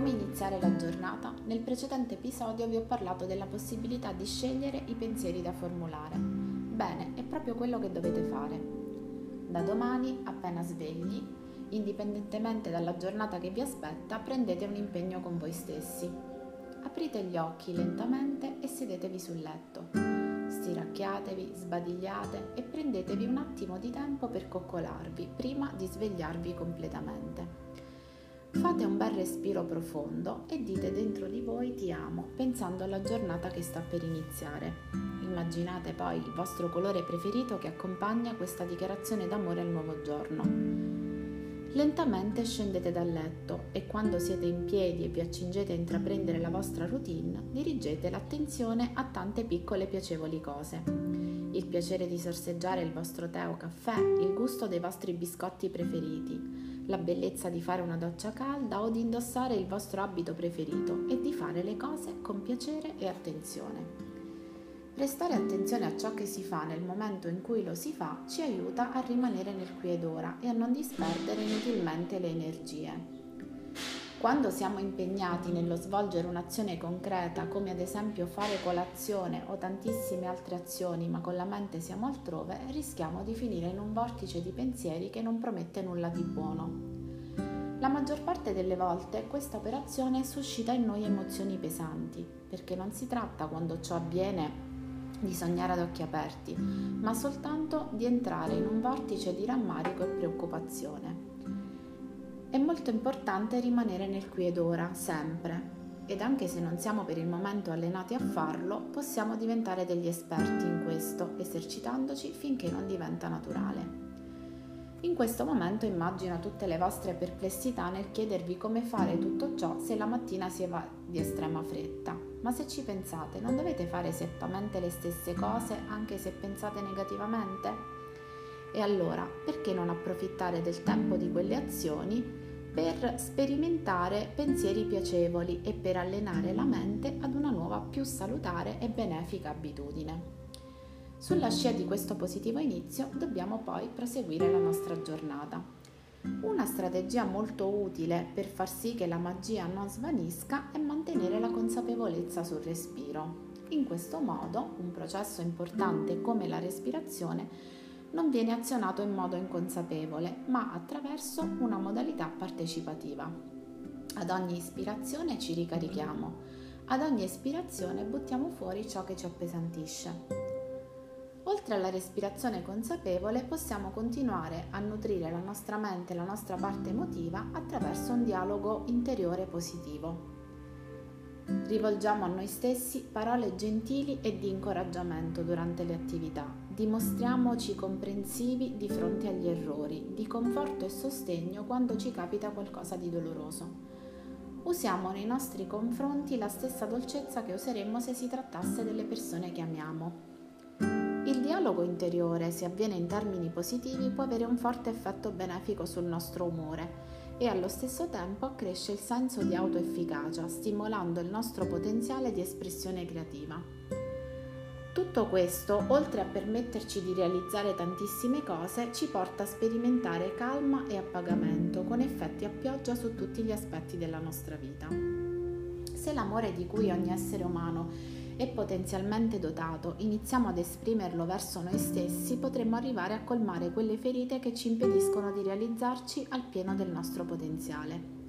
Come iniziare la giornata? Nel precedente episodio vi ho parlato della possibilità di scegliere i pensieri da formulare. Bene, è proprio quello che dovete fare. Da domani, appena svegli, indipendentemente dalla giornata che vi aspetta, prendete un impegno con voi stessi. Aprite gli occhi lentamente e sedetevi sul letto. Stiracchiatevi, sbadigliate e prendetevi un attimo di tempo per coccolarvi prima di svegliarvi completamente. Fate un bel respiro profondo e dite dentro di voi ti amo, pensando alla giornata che sta per iniziare. Immaginate poi il vostro colore preferito che accompagna questa dichiarazione d'amore al nuovo giorno. Lentamente scendete dal letto e quando siete in piedi e vi accingete a intraprendere la vostra routine, dirigete l'attenzione a tante piccole piacevoli cose. Il piacere di sorseggiare il vostro tè o caffè, il gusto dei vostri biscotti preferiti, la bellezza di fare una doccia calda o di indossare il vostro abito preferito e di fare le cose con piacere e attenzione. Prestare attenzione a ciò che si fa nel momento in cui lo si fa ci aiuta a rimanere nel qui ed ora e a non disperdere inutilmente le energie. Quando siamo impegnati nello svolgere un'azione concreta, come ad esempio fare colazione o tantissime altre azioni, ma con la mente siamo altrove, rischiamo di finire in un vortice di pensieri che non promette nulla di buono. La maggior parte delle volte questa operazione suscita in noi emozioni pesanti, perché non si tratta quando ciò avviene di sognare ad occhi aperti, ma soltanto di entrare in un vortice di rammarico e preoccupazione. È molto importante rimanere nel qui ed ora, sempre. Ed anche se non siamo per il momento allenati a farlo, possiamo diventare degli esperti in questo, esercitandoci finché non diventa naturale. In questo momento immagino tutte le vostre perplessità nel chiedervi come fare tutto ciò se la mattina si va di estrema fretta. Ma se ci pensate, non dovete fare esattamente le stesse cose anche se pensate negativamente? E allora, perché non approfittare del tempo di quelle azioni per sperimentare pensieri piacevoli e per allenare la mente ad una nuova più salutare e benefica abitudine? Sulla scia di questo positivo inizio dobbiamo poi proseguire la nostra giornata. Una strategia molto utile per far sì che la magia non svanisca è mantenere la consapevolezza sul respiro. In questo modo, un processo importante come la respirazione non viene azionato in modo inconsapevole, ma attraverso una modalità partecipativa. Ad ogni ispirazione ci ricarichiamo, ad ogni espirazione buttiamo fuori ciò che ci appesantisce. Oltre alla respirazione consapevole possiamo continuare a nutrire la nostra mente e la nostra parte emotiva attraverso un dialogo interiore positivo. Rivolgiamo a noi stessi parole gentili e di incoraggiamento durante le attività. Dimostriamoci comprensivi di fronte agli errori, di conforto e sostegno quando ci capita qualcosa di doloroso. Usiamo nei nostri confronti la stessa dolcezza che useremmo se si trattasse delle persone che amiamo. Il dialogo interiore, se avviene in termini positivi, può avere un forte effetto benefico sul nostro umore e allo stesso tempo accresce il senso di autoefficacia, stimolando il nostro potenziale di espressione creativa. Tutto questo, oltre a permetterci di realizzare tantissime cose, ci porta a sperimentare calma e appagamento, con effetti a pioggia su tutti gli aspetti della nostra vita. Se l'amore di cui ogni essere umano e potenzialmente dotato, iniziamo ad esprimerlo verso noi stessi, potremmo arrivare a colmare quelle ferite che ci impediscono di realizzarci al pieno del nostro potenziale.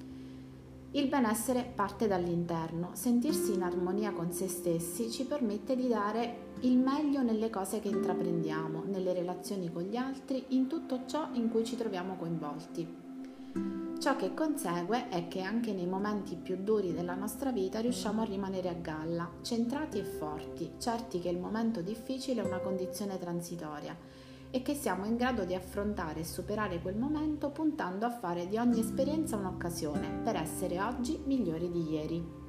Il benessere parte dall'interno, sentirsi in armonia con se stessi ci permette di dare il meglio nelle cose che intraprendiamo, nelle relazioni con gli altri, in tutto ciò in cui ci troviamo coinvolti. Ciò che consegue è che anche nei momenti più duri della nostra vita riusciamo a rimanere a galla, centrati e forti, certi che il momento difficile è una condizione transitoria e che siamo in grado di affrontare e superare quel momento puntando a fare di ogni esperienza un'occasione per essere oggi migliori di ieri.